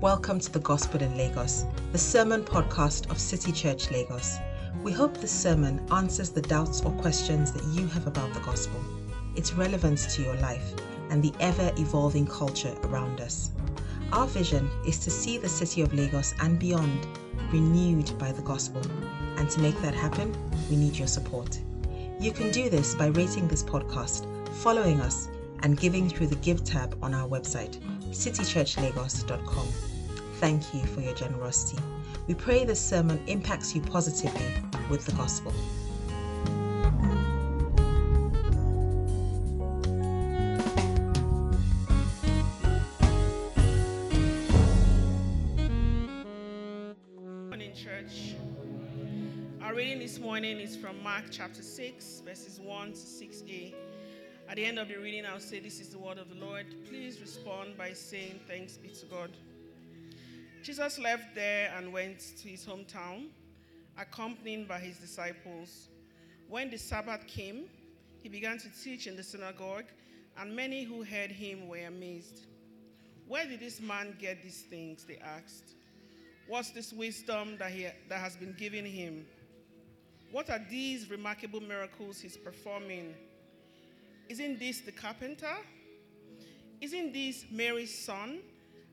Welcome to the Gospel in Lagos, the sermon podcast of City Church Lagos. We hope this sermon answers the doubts or questions that you have about the gospel, its relevance to your life, and the ever evolving culture around us. Our vision is to see the city of Lagos and beyond renewed by the gospel. And to make that happen, we need your support. You can do this by rating this podcast, following us, and giving through the Give tab on our website, citychurchlagos.com. Thank you for your generosity. We pray this sermon impacts you positively with the gospel. Morning, church. Our reading this morning is from Mark chapter 6, verses 1 to 6a. At the end of the reading, I'll say, This is the word of the Lord. Please respond by saying, Thanks be to God. Jesus left there and went to his hometown, accompanied by his disciples. When the Sabbath came, he began to teach in the synagogue, and many who heard him were amazed. Where did this man get these things? They asked. What's this wisdom that, he, that has been given him? What are these remarkable miracles he's performing? Isn't this the carpenter? Isn't this Mary's son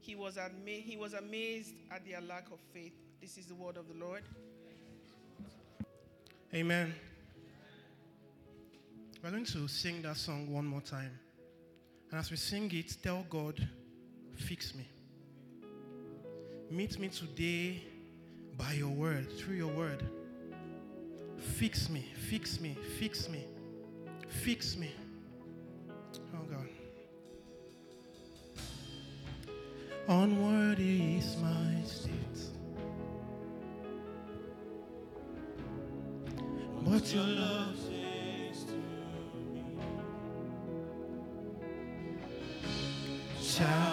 He was, ama- he was amazed at their lack of faith. This is the word of the Lord. Amen. We're going to sing that song one more time. And as we sing it, tell God, fix me. Meet me today by your word, through your word. Fix me, fix me, fix me, fix me. Oh God. Onward is my state. But your love says to me, shall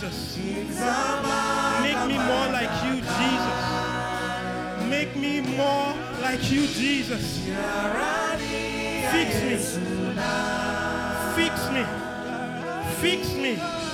Jesus. Make me more like you, Jesus. Make me more like you, Jesus. Fix me. Fix me. Fix me. One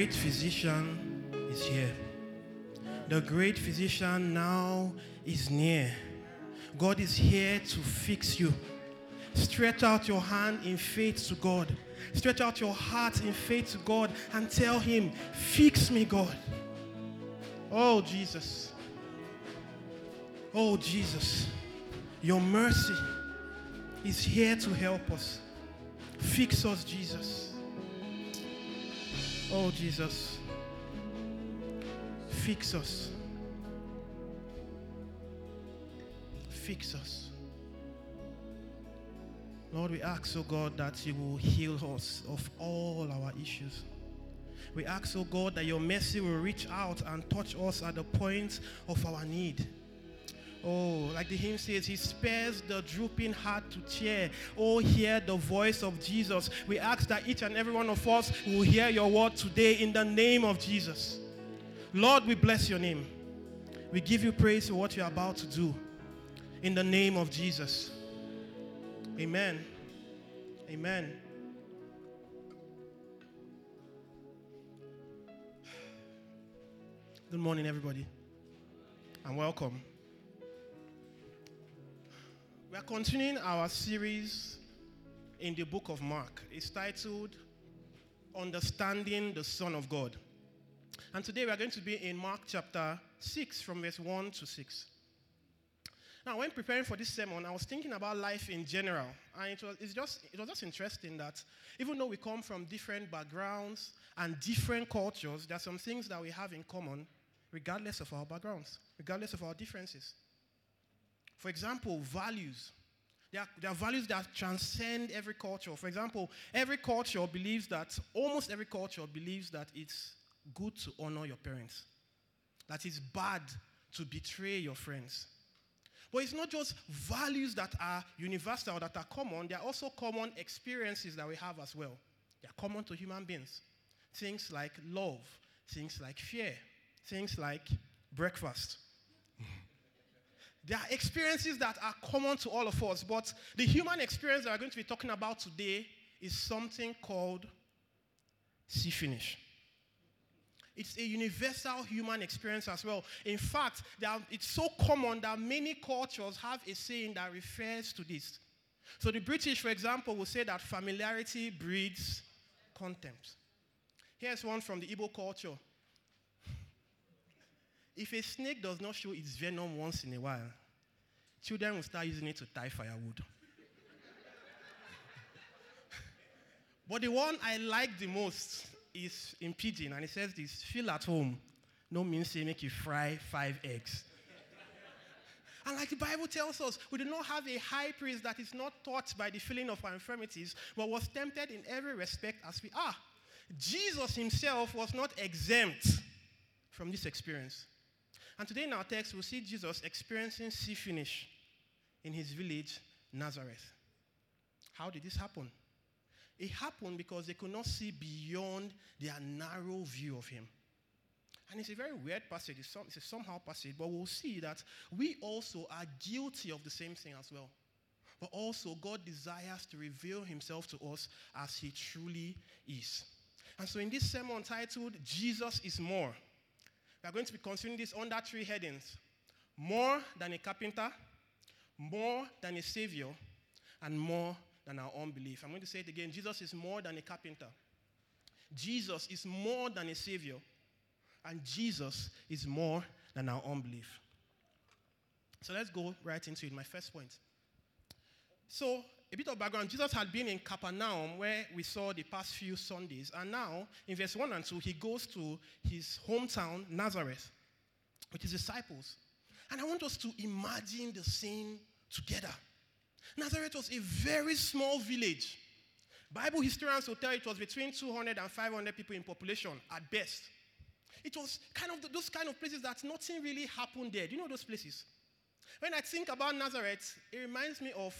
great physician is here. The great physician now is near. God is here to fix you. Stretch out your hand in faith to God. Stretch out your heart in faith to God and tell Him, Fix me, God. Oh, Jesus. Oh, Jesus. Your mercy is here to help us. Fix us, Jesus. Oh, Jesus. Fix us. Fix us. Lord, we ask, oh God, that you will heal us of all our issues. We ask, oh God, that your mercy will reach out and touch us at the point of our need. Oh, like the hymn says, He spares the drooping heart to cheer. Oh, hear the voice of Jesus. We ask that each and every one of us will hear your word today in the name of Jesus. Lord, we bless your name. We give you praise for what you're about to do in the name of Jesus. Amen. Amen. Good morning, everybody, and welcome. We are continuing our series in the book of Mark. It's titled Understanding the Son of God. And today we are going to be in Mark chapter 6, from verse 1 to 6. Now, when preparing for this sermon, I was thinking about life in general. And it was, it's just, it was just interesting that even though we come from different backgrounds and different cultures, there are some things that we have in common, regardless of our backgrounds, regardless of our differences. For example, values. There are, there are values that transcend every culture. For example, every culture believes that, almost every culture believes that it's good to honor your parents, that it's bad to betray your friends but it's not just values that are universal, that are common, there are also common experiences that we have as well. They are common to human beings. Things like love, things like fear, things like breakfast. there are experiences that are common to all of us, but the human experience that we're going to be talking about today is something called see finish. It's a universal human experience as well. In fact, are, it's so common that many cultures have a saying that refers to this. So the British, for example, will say that familiarity breeds contempt. Here's one from the Igbo culture. If a snake does not show its venom once in a while, children will start using it to tie firewood. but the one I like the most is in pidgin, and it says this feel at home. No means say make you fry five eggs. And like the Bible tells us, we do not have a high priest that is not taught by the feeling of our infirmities, but was tempted in every respect as we are. Jesus himself was not exempt from this experience. And today in our text, we'll see Jesus experiencing see finish in his village, Nazareth. How did this happen? It happened because they could not see beyond their narrow view of him. And it's a very weird passage. It's, some, it's a somehow passage, but we'll see that we also are guilty of the same thing as well. But also, God desires to reveal himself to us as he truly is. And so, in this sermon titled Jesus is More, we are going to be considering this under three headings more than a carpenter, more than a savior, and more than our unbelief. I'm going to say it again Jesus is more than a carpenter, Jesus is more than a savior, and Jesus is more than our unbelief. So let's go right into it. My first point. So, a bit of background Jesus had been in Capernaum, where we saw the past few Sundays. And now, in verse 1 and 2, he goes to his hometown, Nazareth, with his disciples. And I want us to imagine the scene together. Nazareth was a very small village. Bible historians will tell it was between 200 and 500 people in population at best. It was kind of those kind of places that nothing really happened there. Do you know those places? When I think about Nazareth, it reminds me of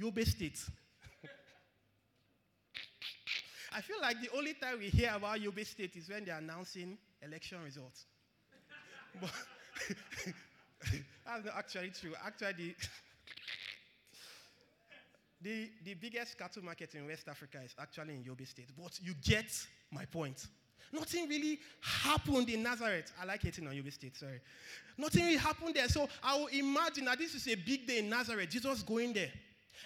Yobe State. I feel like the only time we hear about Yobe State is when they're announcing election results. but that's not actually true. Actually, the, the biggest cattle market in West Africa is actually in Yobe State. But you get my point. Nothing really happened in Nazareth. I like hating on Yobe State, sorry. Nothing really happened there. So I will imagine that this is a big day in Nazareth. Jesus going there.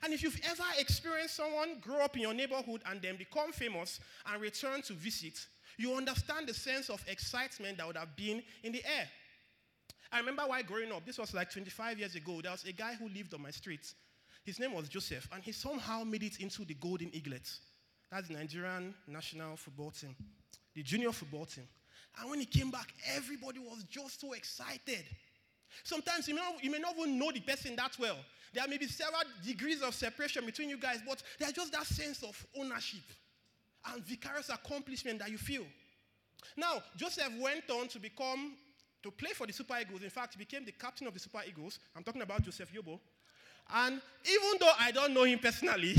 And if you've ever experienced someone grow up in your neighborhood and then become famous and return to visit, you understand the sense of excitement that would have been in the air. I remember while growing up, this was like 25 years ago, there was a guy who lived on my street. His name was Joseph, and he somehow made it into the Golden Eaglets. That's the Nigerian national football team, the junior football team. And when he came back, everybody was just so excited. Sometimes you may, not, you may not even know the person that well. There may be several degrees of separation between you guys, but there's just that sense of ownership and vicarious accomplishment that you feel. Now, Joseph went on to become, to play for the Super Eagles. In fact, he became the captain of the Super Eagles. I'm talking about Joseph Yobo. And even though I don't know him personally,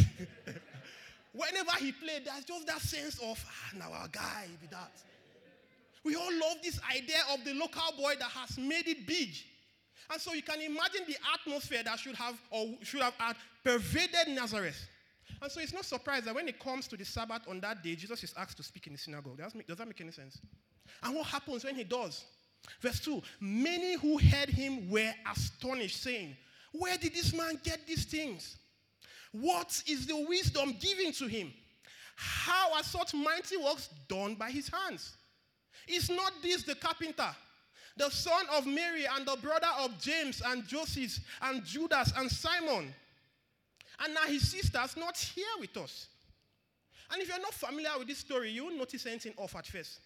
whenever he played, there's just that sense of, ah, now our guy be that. We all love this idea of the local boy that has made it big. And so you can imagine the atmosphere that should have or should have pervaded Nazareth. And so it's not surprised that when it comes to the Sabbath on that day, Jesus is asked to speak in the synagogue. Does that make any sense? And what happens when he does? Verse 2 Many who heard him were astonished, saying, Where did this man get these things? What is the wisdom given to him? How are such mighty works done by his hands? Is not this the carpenter, the son of Mary, and the brother of James and Joseph and Judas and Simon? And now his sister's not here with us. And if you're not familiar with this story, you won't notice anything off at first.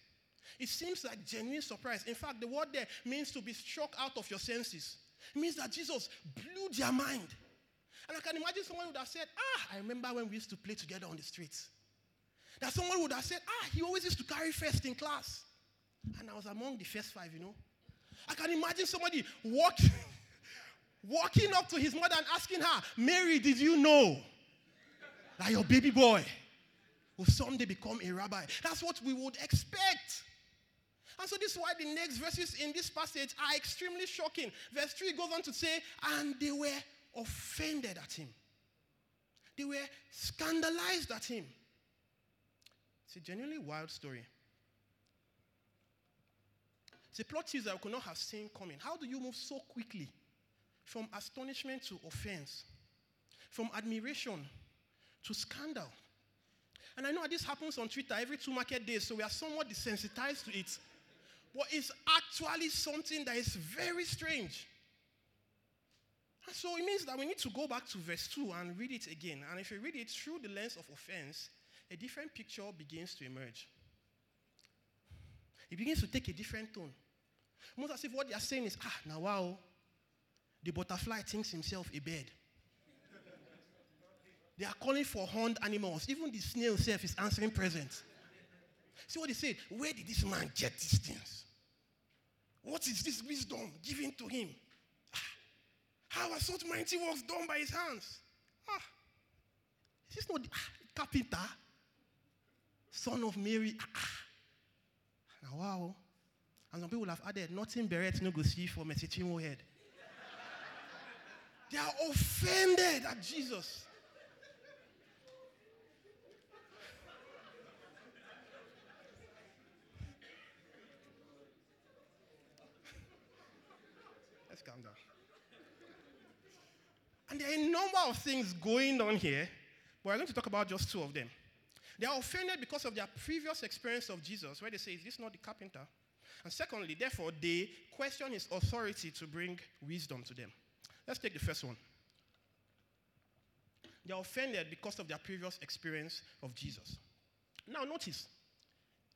It seems like genuine surprise. In fact, the word there means to be struck out of your senses. It means that Jesus blew their mind. And I can imagine someone would have said, Ah, I remember when we used to play together on the streets. That someone would have said, Ah, he always used to carry first in class. And I was among the first five, you know. I can imagine somebody walking, walking up to his mother and asking her, Mary, did you know that your baby boy will someday become a rabbi? That's what we would expect. And so this is why the next verses in this passage are extremely shocking. Verse 3 goes on to say, and they were offended at him. They were scandalized at him. It's a genuinely wild story. It's a plot twist that I could not have seen coming. How do you move so quickly from astonishment to offense, from admiration to scandal? And I know this happens on Twitter every two market days, so we are somewhat desensitized to it. But it's actually something that is very strange. And so it means that we need to go back to verse 2 and read it again. And if you read it through the lens of offense, a different picture begins to emerge. It begins to take a different tone. Almost as if what they are saying is, ah, now wow, the butterfly thinks himself a bird. they are calling for horned animals. Even the snail self is answering present. See what they say? Where did this man get these things? What is this wisdom given to him? Ah, how are such mighty works done by his hands? Ah, is this not the ah, carpenter? Son of Mary. Ah, ah. Now, wow. And some people have added, nothing beret no go see for Mercy head. they are offended at Jesus. Let's calm down. And there are a number of things going on here, but we're going to talk about just two of them. They are offended because of their previous experience of Jesus, where they say, Is this not the carpenter? And secondly, therefore, they question his authority to bring wisdom to them. Let's take the first one. They are offended because of their previous experience of Jesus. Now, notice,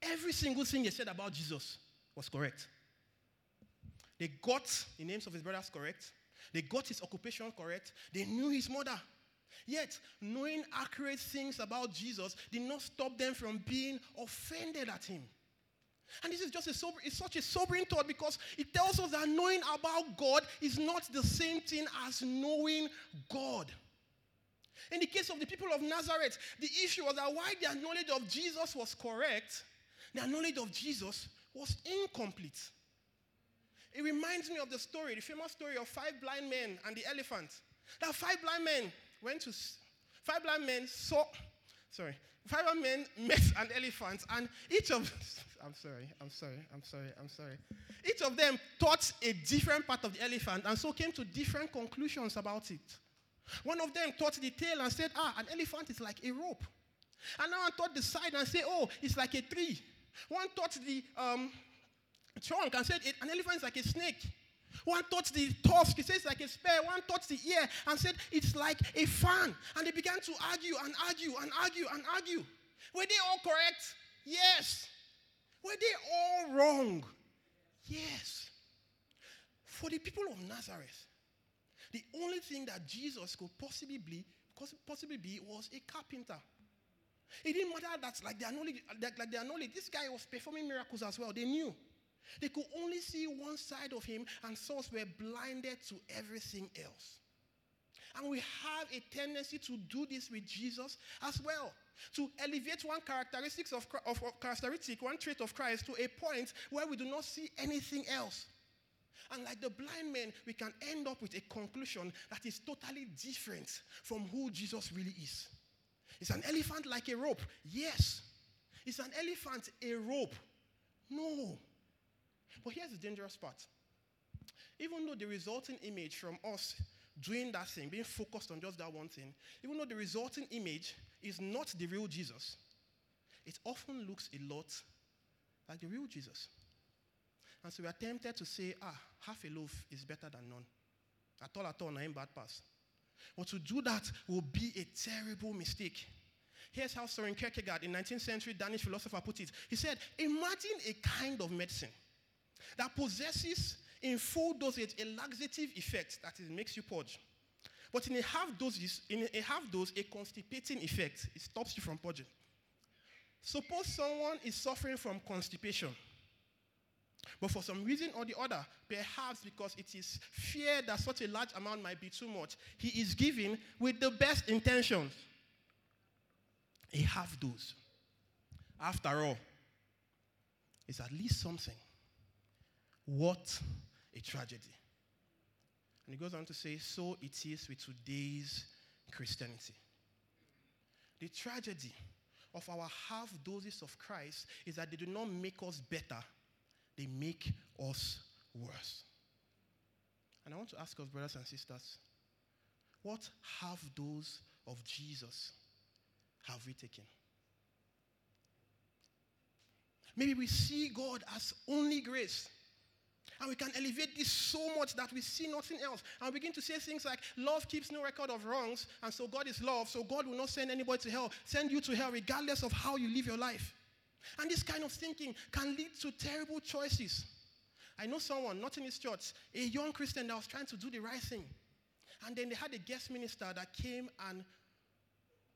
every single thing they said about Jesus was correct. They got the names of his brothers correct, they got his occupation correct, they knew his mother. Yet, knowing accurate things about Jesus did not stop them from being offended at him. And this is just a sober, it's such a sobering thought because it tells us that knowing about God is not the same thing as knowing God. In the case of the people of Nazareth, the issue was that while their knowledge of Jesus was correct, their knowledge of Jesus was incomplete. It reminds me of the story, the famous story of five blind men and the elephant. That five blind men went to, five blind men saw, sorry, five men met an elephant, and each of, I'm sorry, I'm sorry, I'm sorry, I'm sorry. Each of them taught a different part of the elephant, and so came to different conclusions about it. One of them taught the tail and said, ah, an elephant is like a rope. I taught the side and said, oh, it's like a tree. One taught the um, trunk and said, an elephant is like a snake. One touched the tusk, he says like a spear. One touched the ear and said it's like a fan. And they began to argue and argue and argue and argue. Were they all correct? Yes. Were they all wrong? Yes. For the people of Nazareth, the only thing that Jesus could possibly be, possibly be was a carpenter. It didn't matter that like their knowledge, like, like knowledge, this guy was performing miracles as well. They knew. They could only see one side of him, and souls were blinded to everything else. And we have a tendency to do this with Jesus as well. To elevate one characteristic of, of, of, characteristic, one trait of Christ to a point where we do not see anything else. And like the blind men, we can end up with a conclusion that is totally different from who Jesus really is. Is an elephant like a rope? Yes. Is an elephant a rope? No. But here's the dangerous part. Even though the resulting image from us doing that thing, being focused on just that one thing, even though the resulting image is not the real Jesus, it often looks a lot like the real Jesus. And so we are tempted to say, ah, half a loaf is better than none. At all, at all, not bad pass. But to do that will be a terrible mistake. Here's how Soren Kierkegaard, in 19th century Danish philosopher, put it. He said, Imagine a kind of medicine that possesses in full dosage a laxative effect that is, makes you purge. But in a half dose, in a half dose, a constipating effect. It stops you from purging. Suppose someone is suffering from constipation. But for some reason or the other, perhaps because it is fear that such a large amount might be too much, he is giving with the best intentions a half dose. After all, it's at least something. What a tragedy. And he goes on to say, so it is with today's Christianity. The tragedy of our half doses of Christ is that they do not make us better, they make us worse. And I want to ask us, brothers and sisters, what half dose of Jesus have we taken? Maybe we see God as only grace. And we can elevate this so much that we see nothing else. And begin to say things like, love keeps no record of wrongs, and so God is love, so God will not send anybody to hell, send you to hell regardless of how you live your life. And this kind of thinking can lead to terrible choices. I know someone, not in his church, a young Christian that was trying to do the right thing. And then they had a guest minister that came and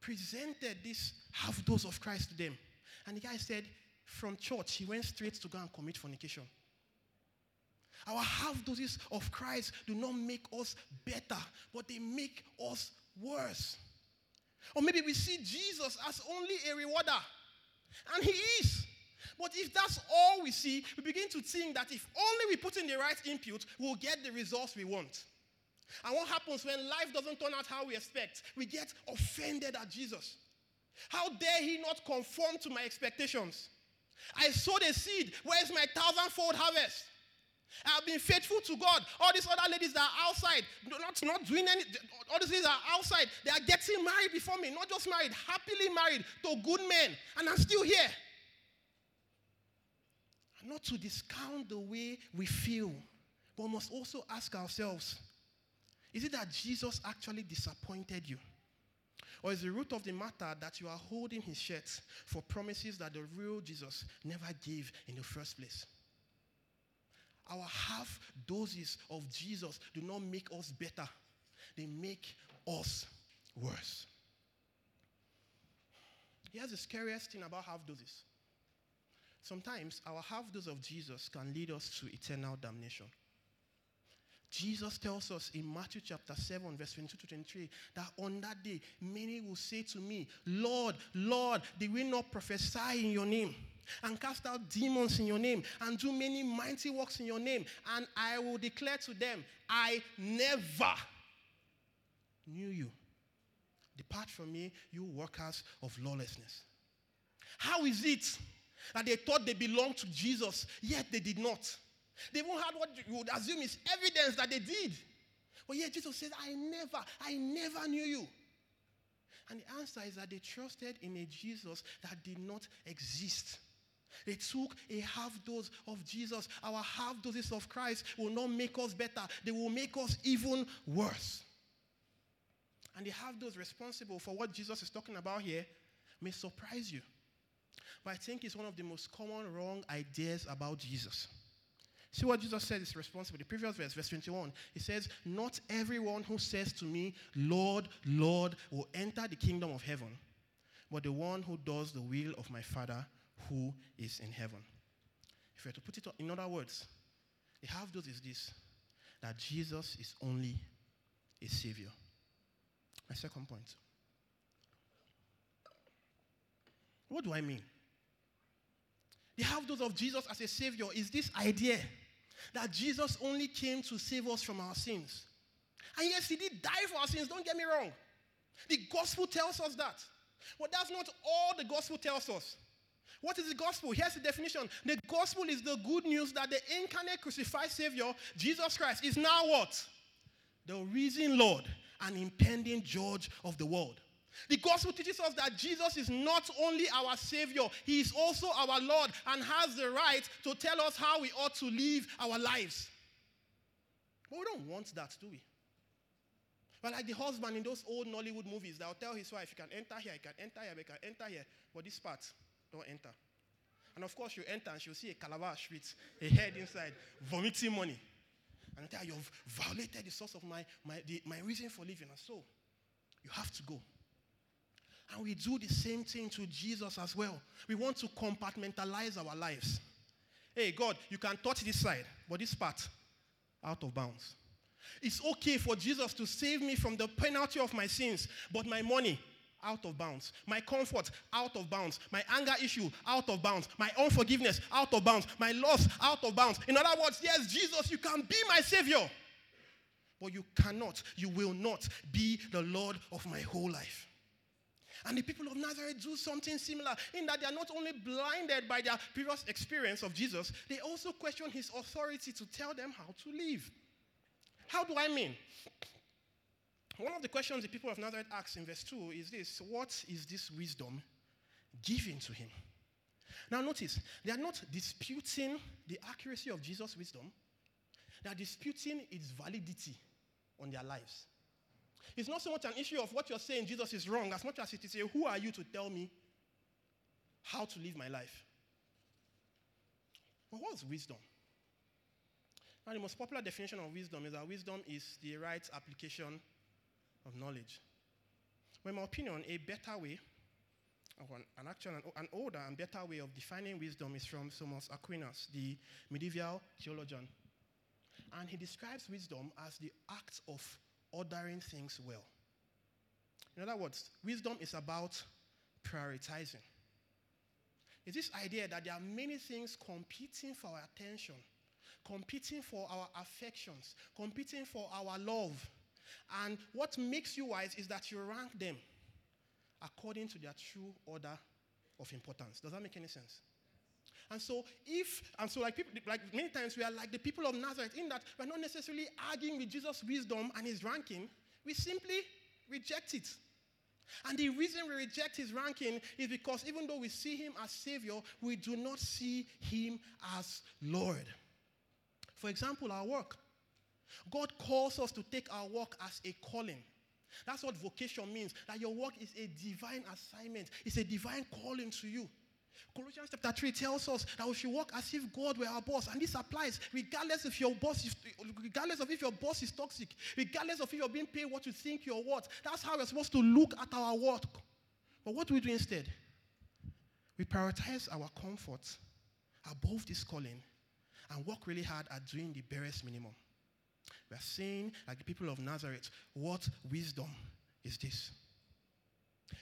presented this half dose of Christ to them. And the guy said, from church, he went straight to go and commit fornication. Our half doses of Christ do not make us better, but they make us worse. Or maybe we see Jesus as only a rewarder, and he is. But if that's all we see, we begin to think that if only we put in the right input, we'll get the results we want. And what happens when life doesn't turn out how we expect? We get offended at Jesus. How dare he not conform to my expectations? I sowed a seed. Where's my thousandfold harvest? I've been faithful to God. All these other ladies that are outside, not, not doing any, all these ladies are outside. They are getting married before me, not just married, happily married to good men. And I'm still here. Not to discount the way we feel, but must also ask ourselves is it that Jesus actually disappointed you? Or is the root of the matter that you are holding his shirt for promises that the real Jesus never gave in the first place? Our half doses of Jesus do not make us better, they make us worse. Here's the scariest thing about half doses. Sometimes our half dose of Jesus can lead us to eternal damnation. Jesus tells us in Matthew chapter 7, verse 22 to 23, that on that day, many will say to me, Lord, Lord, did we not prophesy in your name? And cast out demons in your name, and do many mighty works in your name. And I will declare to them, I never knew you. Depart from me, you workers of lawlessness. How is it that they thought they belonged to Jesus, yet they did not? They even had what you would assume is evidence that they did. But yet Jesus says, I never, I never knew you. And the answer is that they trusted in a Jesus that did not exist. They took a half dose of Jesus. Our half doses of Christ will not make us better, they will make us even worse. And the half dose responsible for what Jesus is talking about here may surprise you. But I think it's one of the most common wrong ideas about Jesus. See what Jesus said is responsible. The previous verse, verse 21, he says, Not everyone who says to me, Lord, Lord, will enter the kingdom of heaven, but the one who does the will of my Father who is in heaven. If you were to put it in other words, the half dose is this that Jesus is only a savior. My second point. What do I mean? The half dose of Jesus as a savior is this idea that Jesus only came to save us from our sins. And yes, he did die for our sins, don't get me wrong. The gospel tells us that. But that's not all the gospel tells us. What is the gospel? Here's the definition the gospel is the good news that the incarnate crucified Savior, Jesus Christ, is now what? The risen Lord and impending judge of the world. The gospel teaches us that Jesus is not only our Savior, He is also our Lord and has the right to tell us how we ought to live our lives. But we don't want that, do we? But like the husband in those old Nollywood movies that will tell his wife, you can enter here, you can enter here, you can enter here, but this part, don't enter. And of course, you enter and she'll see a calabash with a head inside, vomiting money. And tell you've violated the source of my, my, the, my reason for living. And so, you have to go. And we do the same thing to Jesus as well. We want to compartmentalize our lives. Hey, God, you can touch this side, but this part, out of bounds. It's okay for Jesus to save me from the penalty of my sins, but my money, out of bounds. My comfort, out of bounds. My anger issue, out of bounds. My unforgiveness, out of bounds. My loss, out of bounds. In other words, yes, Jesus, you can be my Savior. But you cannot, you will not be the Lord of my whole life. And the people of Nazareth do something similar in that they are not only blinded by their previous experience of Jesus, they also question his authority to tell them how to live. How do I mean? One of the questions the people of Nazareth ask in verse 2 is this What is this wisdom given to him? Now, notice, they are not disputing the accuracy of Jesus' wisdom, they are disputing its validity on their lives. It's not so much an issue of what you're saying Jesus is wrong, as much as it is a who are you to tell me how to live my life? But what's wisdom? Now, the most popular definition of wisdom is that wisdom is the right application of knowledge. Well, in my opinion, a better way, an, an actual, an older and better way of defining wisdom is from Thomas Aquinas, the medieval theologian. And he describes wisdom as the act of ordering things well. In other words, wisdom is about prioritizing. It's this idea that there are many things competing for our attention, competing for our affections, competing for our love. And what makes you wise is that you rank them according to their true order of importance. Does that make any sense? And so, if, and so like, people, like many times we are like the people of Nazareth in that we're not necessarily arguing with Jesus' wisdom and his ranking, we simply reject it. And the reason we reject his ranking is because even though we see him as Savior, we do not see him as Lord. For example, our work. God calls us to take our work as a calling. That's what vocation means. That your work is a divine assignment, it's a divine calling to you. Colossians chapter 3 tells us that we should work as if God were our boss. And this applies regardless if your boss is regardless of if your boss is toxic, regardless of if you're being paid what you think you're worth. That's how we're supposed to look at our work. But what do we do instead? We prioritize our comfort above this calling and work really hard at doing the barest minimum. We are saying, like the people of Nazareth, what wisdom is this?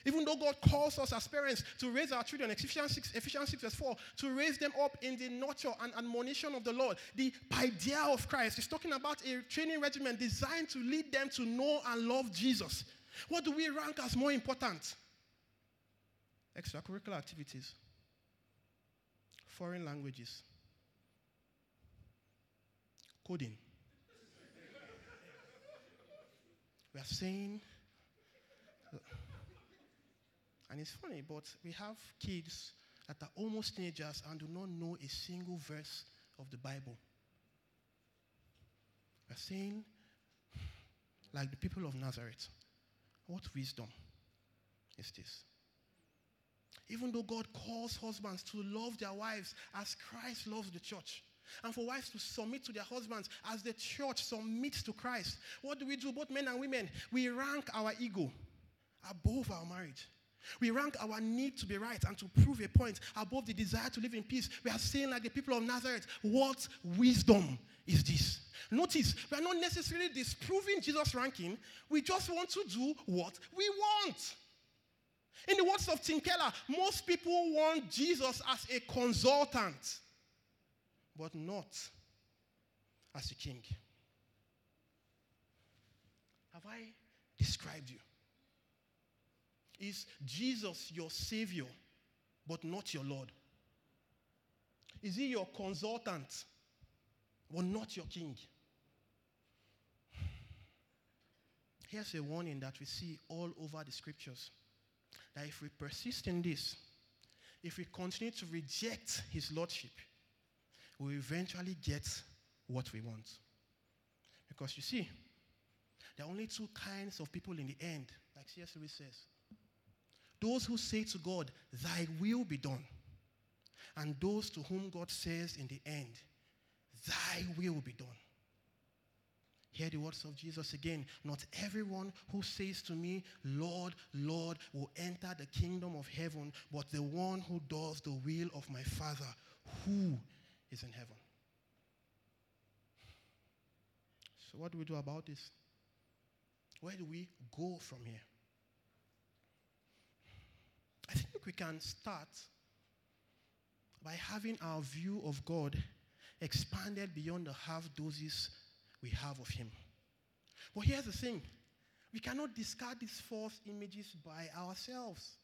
Even though God calls us as parents to raise our children, Ephesians 6, Ephesians 6 verse 4, to raise them up in the nurture and admonition of the Lord, the idea of Christ is talking about a training regimen designed to lead them to know and love Jesus. What do we rank as more important? Extracurricular activities, foreign languages, coding. We are saying, and it's funny, but we have kids that are almost teenagers and do not know a single verse of the Bible. We're saying, like the people of Nazareth, what wisdom is this? Even though God calls husbands to love their wives as Christ loves the church, and for wives to submit to their husbands as the church submits to Christ, what do we do, both men and women? We rank our ego above our marriage. We rank our need to be right and to prove a point above the desire to live in peace. We are saying, like the people of Nazareth, what wisdom is this? Notice, we are not necessarily disproving Jesus' ranking. We just want to do what we want. In the words of Tim Keller, most people want Jesus as a consultant, but not as a king? Have I described you? Is Jesus your Savior, but not your Lord? Is he your consultant, but not your king? Here's a warning that we see all over the scriptures that if we persist in this, if we continue to reject his lordship, we eventually get what we want. Because you see, there are only two kinds of people in the end, like C.S. Lewis says. Those who say to God, Thy will be done. And those to whom God says in the end, Thy will be done. Hear the words of Jesus again. Not everyone who says to me, Lord, Lord, will enter the kingdom of heaven, but the one who does the will of my Father who is in heaven. So, what do we do about this? Where do we go from here? I think we can start by having our view of God expanded beyond the half doses we have of Him. But here's the thing we cannot discard these false images by ourselves.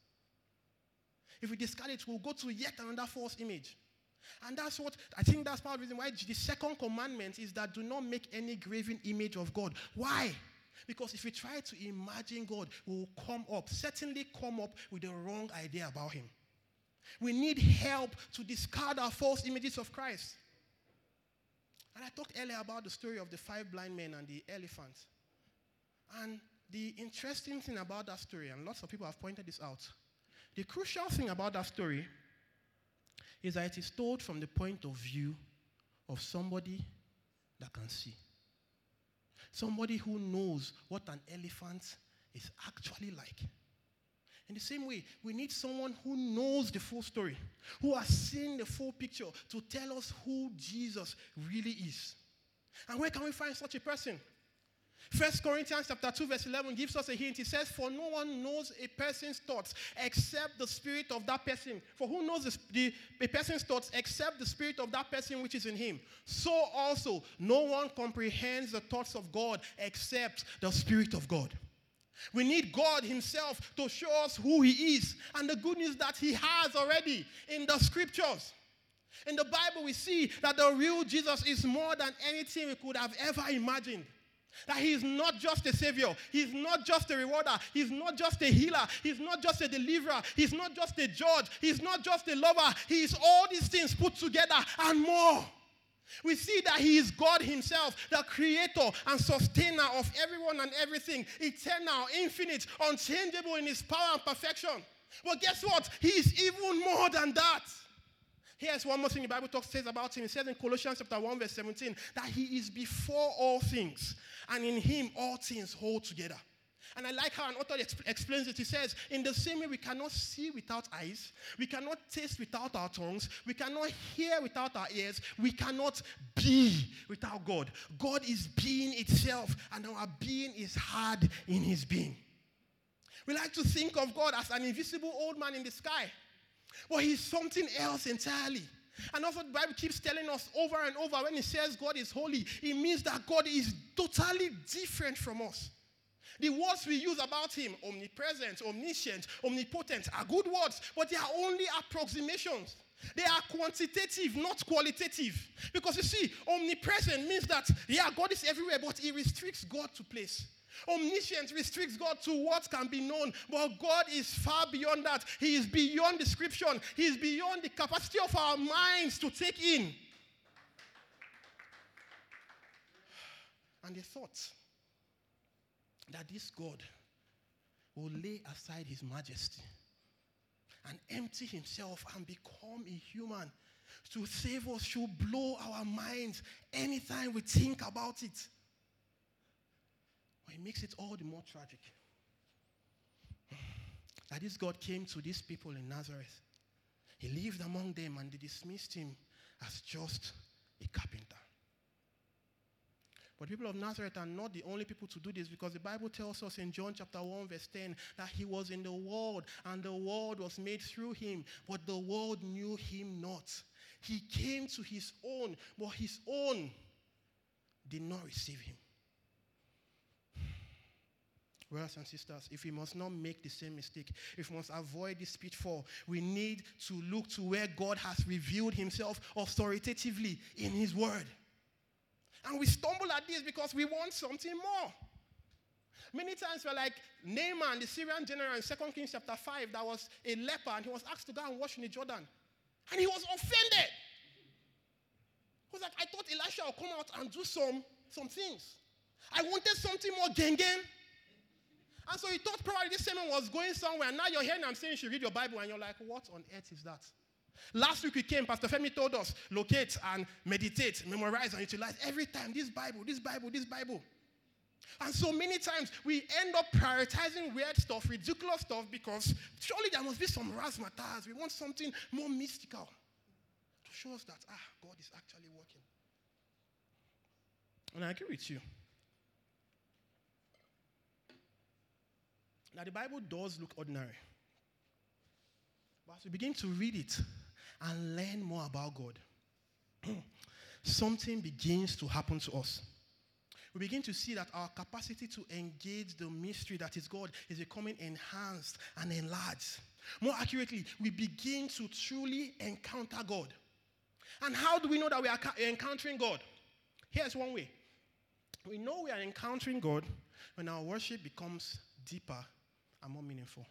If we discard it, we'll go to yet another false image. And that's what I think that's part of the reason why the second commandment is that do not make any graven image of God. Why? Because if we try to imagine God, we will come up, certainly come up with the wrong idea about Him. We need help to discard our false images of Christ. And I talked earlier about the story of the five blind men and the elephant. And the interesting thing about that story, and lots of people have pointed this out, the crucial thing about that story is that it is told from the point of view of somebody that can see. Somebody who knows what an elephant is actually like. In the same way, we need someone who knows the full story, who has seen the full picture to tell us who Jesus really is. And where can we find such a person? First Corinthians chapter 2, verse 11 gives us a hint. He says, For no one knows a person's thoughts except the spirit of that person. For who knows the, the, a person's thoughts except the spirit of that person which is in him? So also, no one comprehends the thoughts of God except the spirit of God. We need God Himself to show us who He is and the good news that He has already in the scriptures. In the Bible, we see that the real Jesus is more than anything we could have ever imagined. That he is not just a savior, he's not just a rewarder, he's not just a healer, he's not just a deliverer, he's not just a judge, he's not just a lover, he is all these things put together and more. We see that He is God Himself, the creator and sustainer of everyone and everything, eternal, infinite, unchangeable in His power and perfection. But guess what? He is even more than that. Here's one more thing the Bible talks says about him. It says in Colossians chapter 1, verse 17, that he is before all things, and in him all things hold together. And I like how an author exp- explains it. He says, In the same way, we cannot see without eyes, we cannot taste without our tongues, we cannot hear without our ears, we cannot be without God. God is being itself, and our being is hard in his being. We like to think of God as an invisible old man in the sky, but he's something else entirely. And also, the Bible keeps telling us over and over when it says God is holy, it means that God is totally different from us. The words we use about him, omnipresent, omniscient, omnipotent, are good words, but they are only approximations. They are quantitative, not qualitative. Because you see, omnipresent means that, yeah, God is everywhere, but He restricts God to place. Omniscient restricts God to what can be known, but God is far beyond that. He is beyond description, He is beyond the capacity of our minds to take in. And the thought that this God will lay aside his majesty and empty himself and become a human to save us should blow our minds anytime we think about it. But it makes it all the more tragic that this God came to these people in Nazareth. He lived among them and they dismissed him as just a carpenter. But people of Nazareth are not the only people to do this because the Bible tells us in John chapter 1, verse 10, that he was in the world and the world was made through him, but the world knew him not. He came to his own, but his own did not receive him. Brothers and sisters, if we must not make the same mistake, if we must avoid this pitfall, we need to look to where God has revealed himself authoritatively in his word. And we stumble at this because we want something more. Many times we're like Naaman, the Syrian general in 2 Kings chapter 5, that was a leper, and he was asked to go and wash in the Jordan. And he was offended. He was like, I thought Elisha would come out and do some, some things. I wanted something more gengen. And so he thought probably this sermon was going somewhere. And Now you're hearing I'm saying you should read your Bible, and you're like, what on earth is that? Last week we came, Pastor Femi told us, locate and meditate, memorize and utilize every time this Bible, this Bible, this Bible. And so many times we end up prioritizing weird stuff, ridiculous stuff, because surely there must be some razzmatazz. We want something more mystical to show us that, ah, God is actually working. And I agree with you. Now, the Bible does look ordinary. But as we begin to read it and learn more about God, something begins to happen to us. We begin to see that our capacity to engage the mystery that is God is becoming enhanced and enlarged. More accurately, we begin to truly encounter God. And how do we know that we are encountering God? Here's one way we know we are encountering God when our worship becomes deeper and more meaningful.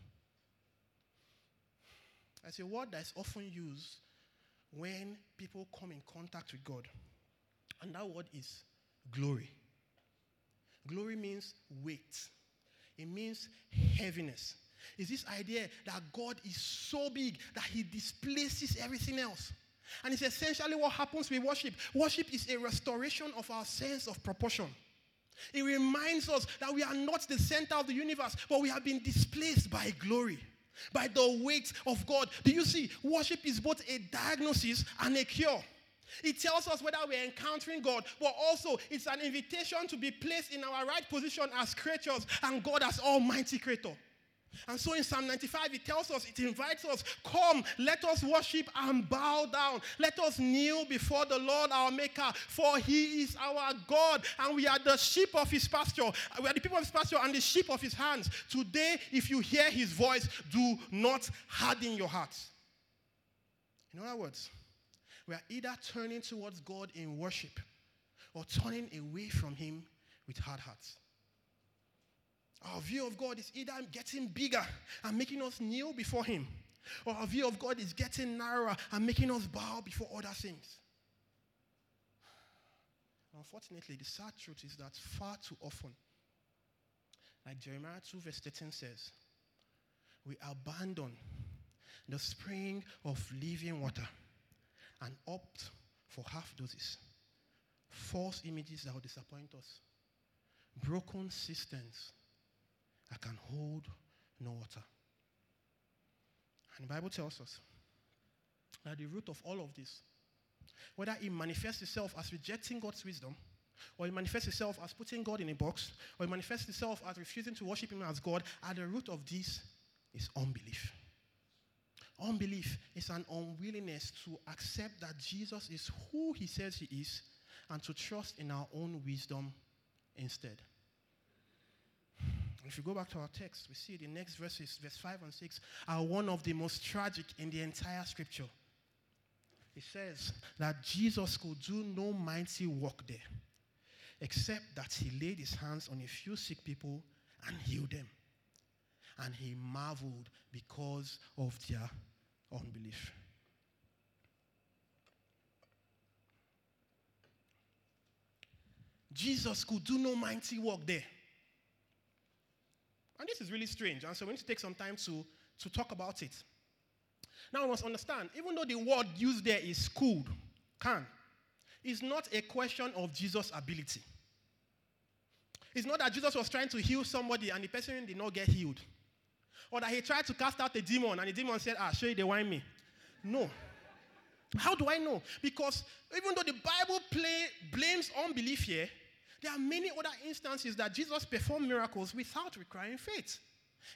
It's a word that's often used when people come in contact with God. And that word is glory. Glory means weight, it means heaviness. Is this idea that God is so big that he displaces everything else. And it's essentially what happens with worship. Worship is a restoration of our sense of proportion. It reminds us that we are not the center of the universe, but we have been displaced by glory, by the weight of God. Do you see? Worship is both a diagnosis and a cure. It tells us whether we're encountering God, but also it's an invitation to be placed in our right position as creatures and God as Almighty Creator. And so in Psalm 95, it tells us, it invites us, come, let us worship and bow down. Let us kneel before the Lord our Maker, for he is our God, and we are the sheep of his pasture. We are the people of his pasture and the sheep of his hands. Today, if you hear his voice, do not harden your hearts. In other words, we are either turning towards God in worship or turning away from him with hard hearts. Our view of God is either getting bigger and making us kneel before Him, or our view of God is getting narrower and making us bow before other things. Unfortunately, the sad truth is that far too often, like Jeremiah 2, verse 13 says, we abandon the spring of living water and opt for half doses, false images that will disappoint us, broken systems I can hold no water. And the Bible tells us that the root of all of this, whether it manifests itself as rejecting God's wisdom, or it manifests itself as putting God in a box, or it manifests itself as refusing to worship Him as God, at the root of this is unbelief. Unbelief is an unwillingness to accept that Jesus is who He says He is and to trust in our own wisdom instead. If you go back to our text, we see the next verses, verse 5 and 6, are one of the most tragic in the entire scripture. It says that Jesus could do no mighty work there, except that he laid his hands on a few sick people and healed them. And he marveled because of their unbelief. Jesus could do no mighty work there. And this is really strange. And so we need to take some time to, to talk about it. Now, we must understand, even though the word used there is schooled, can, it's not a question of Jesus' ability. It's not that Jesus was trying to heal somebody and the person did not get healed. Or that he tried to cast out a demon and the demon said, Ah, show you the wine me. No. How do I know? Because even though the Bible play, blames unbelief here, there are many other instances that Jesus performed miracles without requiring faith.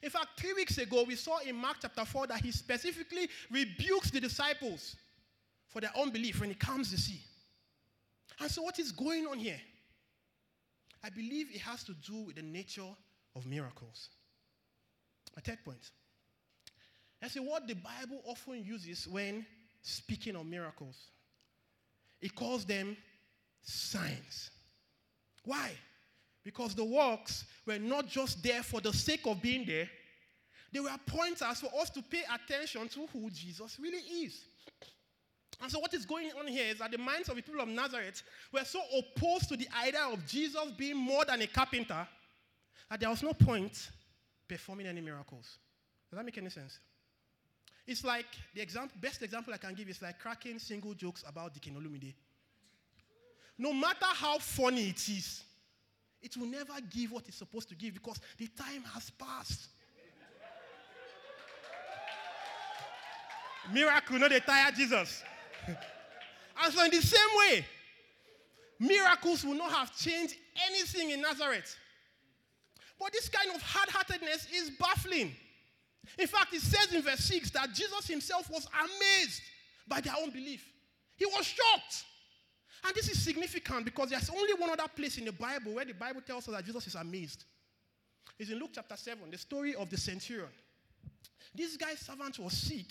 In fact, three weeks ago, we saw in Mark chapter 4 that he specifically rebukes the disciples for their unbelief when he calms the sea. And so, what is going on here? I believe it has to do with the nature of miracles. My third point. I say what the Bible often uses when speaking of miracles. It calls them signs. Why? Because the works were not just there for the sake of being there, they were pointers for us to pay attention to who Jesus really is. And so, what is going on here is that the minds of the people of Nazareth were so opposed to the idea of Jesus being more than a carpenter that there was no point performing any miracles. Does that make any sense? It's like the example, best example I can give is like cracking single jokes about Dikin Olumide. No matter how funny it is, it will never give what it's supposed to give because the time has passed. Miracle, not the tire Jesus. and so, in the same way, miracles will not have changed anything in Nazareth. But this kind of hard heartedness is baffling. In fact, it says in verse 6 that Jesus himself was amazed by their own belief. He was shocked. And this is significant because there's only one other place in the Bible where the Bible tells us that Jesus is amazed. It's in Luke chapter 7, the story of the centurion. This guy's servant was sick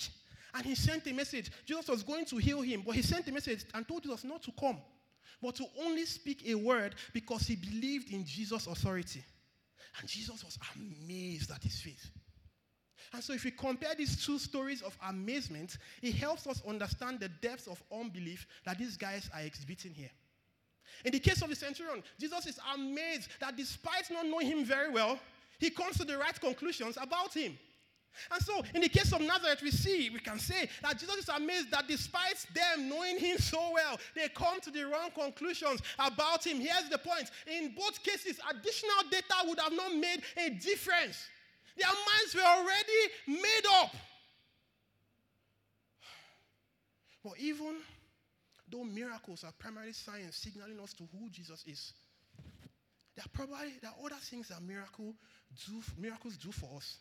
and he sent a message. Jesus was going to heal him, but he sent a message and told Jesus not to come, but to only speak a word because he believed in Jesus' authority. And Jesus was amazed at his faith. And so, if we compare these two stories of amazement, it helps us understand the depths of unbelief that these guys are exhibiting here. In the case of the centurion, Jesus is amazed that despite not knowing him very well, he comes to the right conclusions about him. And so, in the case of Nazareth, we see, we can say that Jesus is amazed that despite them knowing him so well, they come to the wrong conclusions about him. Here's the point in both cases, additional data would have not made a difference. Their minds were already made up. But even though miracles are primarily signs signaling us to who Jesus is, there are probably there are other things that miracle do, miracles do for us.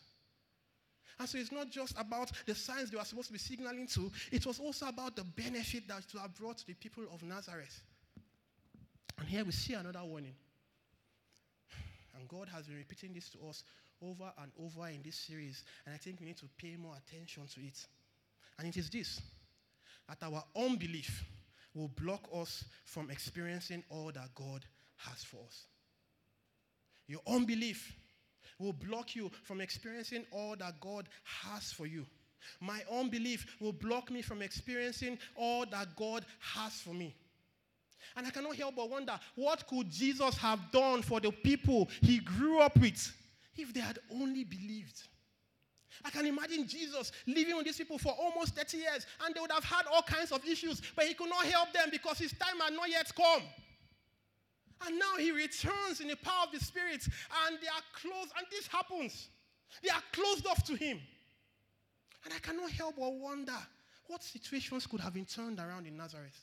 And so it's not just about the signs they were supposed to be signaling to, it was also about the benefit that it have brought to the people of Nazareth. And here we see another warning. And God has been repeating this to us over and over in this series, and I think we need to pay more attention to it. And it is this that our unbelief will block us from experiencing all that God has for us. Your unbelief will block you from experiencing all that God has for you. My unbelief will block me from experiencing all that God has for me. And I cannot help but wonder what could Jesus have done for the people he grew up with if they had only believed? I can imagine Jesus living with these people for almost 30 years and they would have had all kinds of issues, but he could not help them because his time had not yet come. And now he returns in the power of the Spirit, and they are closed, and this happens. They are closed off to him. And I cannot help but wonder what situations could have been turned around in Nazareth.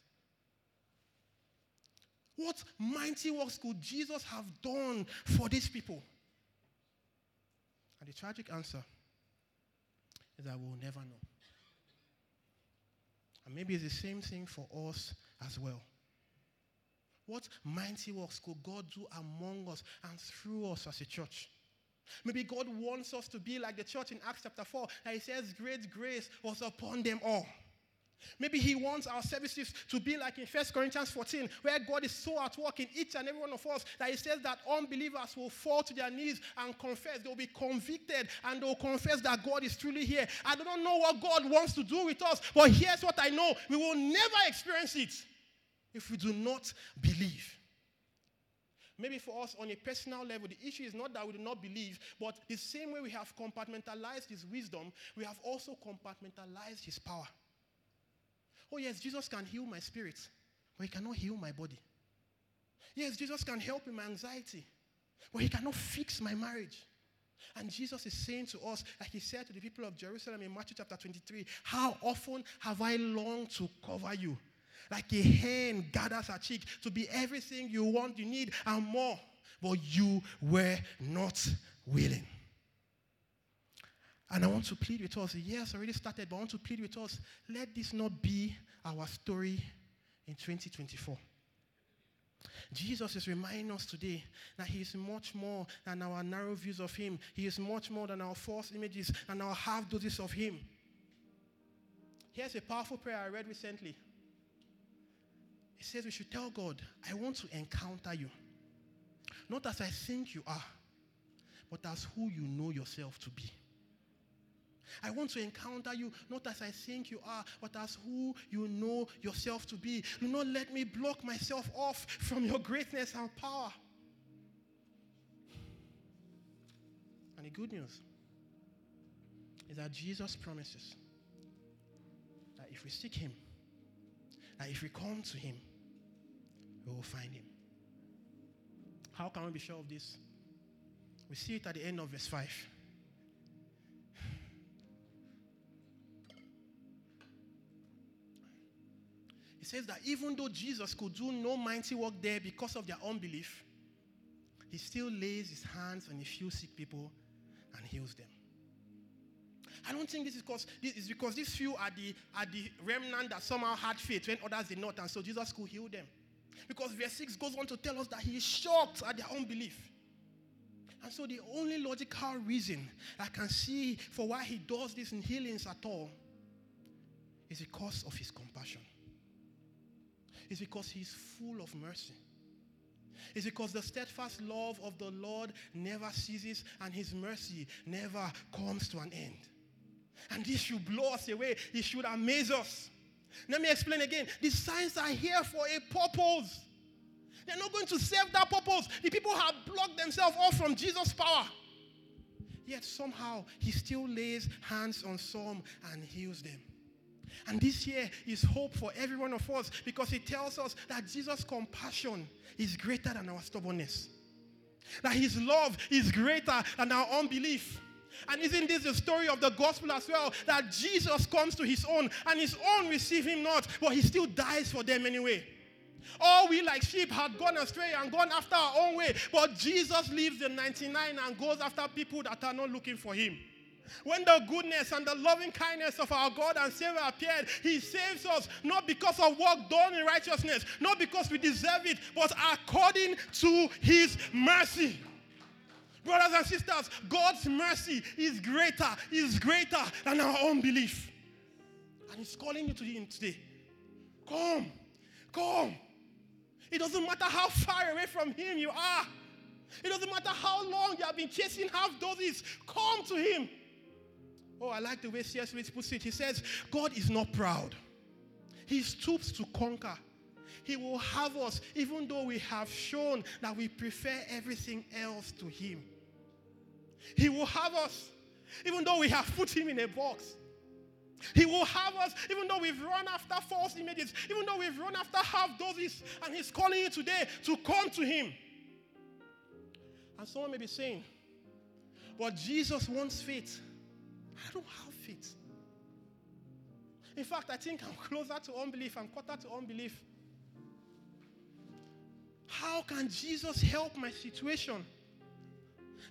What mighty works could Jesus have done for these people? And the tragic answer is that we'll never know. And maybe it's the same thing for us as well. What mighty works could God do among us and through us as a church? Maybe God wants us to be like the church in Acts chapter 4, that He says, Great grace was upon them all. Maybe he wants our services to be like in 1 Corinthians 14, where God is so at work in each and every one of us that he says that unbelievers will fall to their knees and confess. They'll be convicted and they'll confess that God is truly here. I don't know what God wants to do with us, but here's what I know we will never experience it if we do not believe. Maybe for us on a personal level, the issue is not that we do not believe, but the same way we have compartmentalized his wisdom, we have also compartmentalized his power. Oh, yes, Jesus can heal my spirit, but he cannot heal my body. Yes, Jesus can help in my anxiety, but he cannot fix my marriage. And Jesus is saying to us, like he said to the people of Jerusalem in Matthew chapter 23, How often have I longed to cover you? Like a hen gathers her cheek to be everything you want, you need, and more. But you were not willing. And I want to plead with us. Yes, already started, but I want to plead with us. Let this not be our story in 2024. Jesus is reminding us today that He is much more than our narrow views of Him. He is much more than our false images and our half doses of Him. Here's a powerful prayer I read recently. It says we should tell God, I want to encounter you. Not as I think you are, but as who you know yourself to be. I want to encounter you not as I think you are, but as who you know yourself to be. Do not let me block myself off from your greatness and power. And the good news is that Jesus promises that if we seek Him, that if we come to Him, we will find Him. How can we be sure of this? We see it at the end of verse 5. Says that even though Jesus could do no mighty work there because of their unbelief, he still lays his hands on a few sick people and heals them. I don't think this is because this is because these few are the are the remnant that somehow had faith when others did not, and so Jesus could heal them. Because verse 6 goes on to tell us that he is shocked at their unbelief. And so the only logical reason I can see for why he does this in healings at all is because of his compassion is because he's full of mercy. It's because the steadfast love of the Lord never ceases and his mercy never comes to an end. And this should blow us away. It should amaze us. Let me explain again. The signs are here for a purpose. They're not going to serve that purpose. The people have blocked themselves off from Jesus' power. Yet somehow he still lays hands on some and heals them. And this year is hope for every one of us because it tells us that Jesus' compassion is greater than our stubbornness. That his love is greater than our unbelief. And isn't this the story of the gospel as well? That Jesus comes to his own and his own receive him not, but he still dies for them anyway. All we like sheep had gone astray and gone after our own way, but Jesus leaves the 99 and goes after people that are not looking for him. When the goodness and the loving kindness of our God and Savior appeared, He saves us not because of work done in righteousness, not because we deserve it, but according to His mercy. Brothers and sisters, God's mercy is greater, is greater than our own belief. And He's calling you to Him today. Come, come. It doesn't matter how far away from Him you are. It doesn't matter how long you have been chasing half doses. Come to Him. Oh, I like the way C.S. Lewis puts it. He says, God is not proud. He stoops to conquer. He will have us, even though we have shown that we prefer everything else to Him. He will have us, even though we have put Him in a box. He will have us, even though we've run after false images, even though we've run after half doses, and He's calling you today to come to Him. And someone may be saying, but Jesus wants faith. I don't have faith. In fact, I think I'm closer to unbelief. I'm quarter to unbelief. How can Jesus help my situation?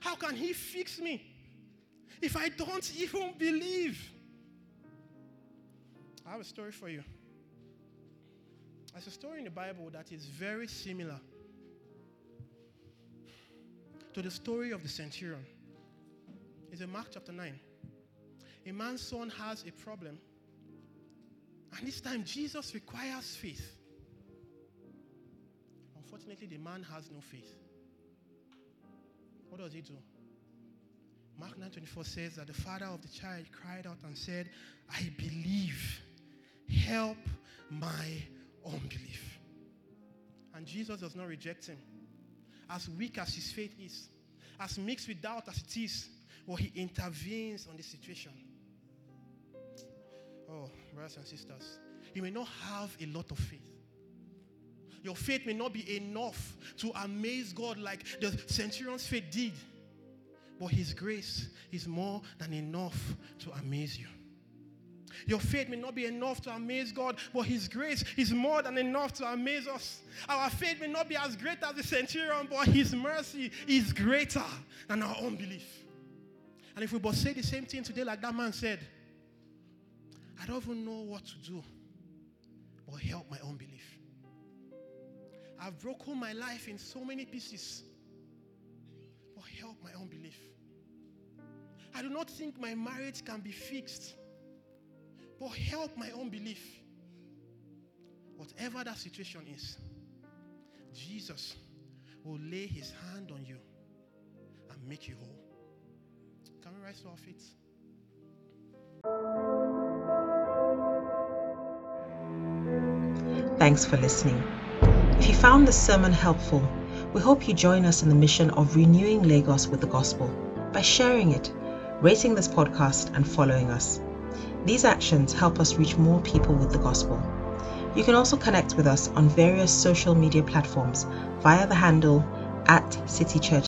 How can He fix me if I don't even believe? I have a story for you. There's a story in the Bible that is very similar to the story of the centurion. It's in Mark chapter 9 a man's son has a problem. And this time, Jesus requires faith. Unfortunately, the man has no faith. What does he do? Mark 9:24 says that the father of the child cried out and said, "I believe. Help my unbelief." And Jesus does not reject him. As weak as his faith is, as mixed with doubt as it is, well, he intervenes on the situation. Oh, brothers and sisters, you may not have a lot of faith. Your faith may not be enough to amaze God like the centurion's faith did. But his grace is more than enough to amaze you. Your faith may not be enough to amaze God, but His grace is more than enough to amaze us. Our faith may not be as great as the centurion, but His mercy is greater than our unbelief. And if we both say the same thing today, like that man said, I don't even know what to do, but help my unbelief. I've broken my life in so many pieces. But help my unbelief. I do not think my marriage can be fixed. But help my unbelief. Whatever that situation is, Jesus will lay his hand on you and make you whole. Can we rise to our feet? Thanks for listening. If you found this sermon helpful, we hope you join us in the mission of renewing Lagos with the gospel by sharing it, rating this podcast, and following us. These actions help us reach more people with the gospel. You can also connect with us on various social media platforms via the handle at City Church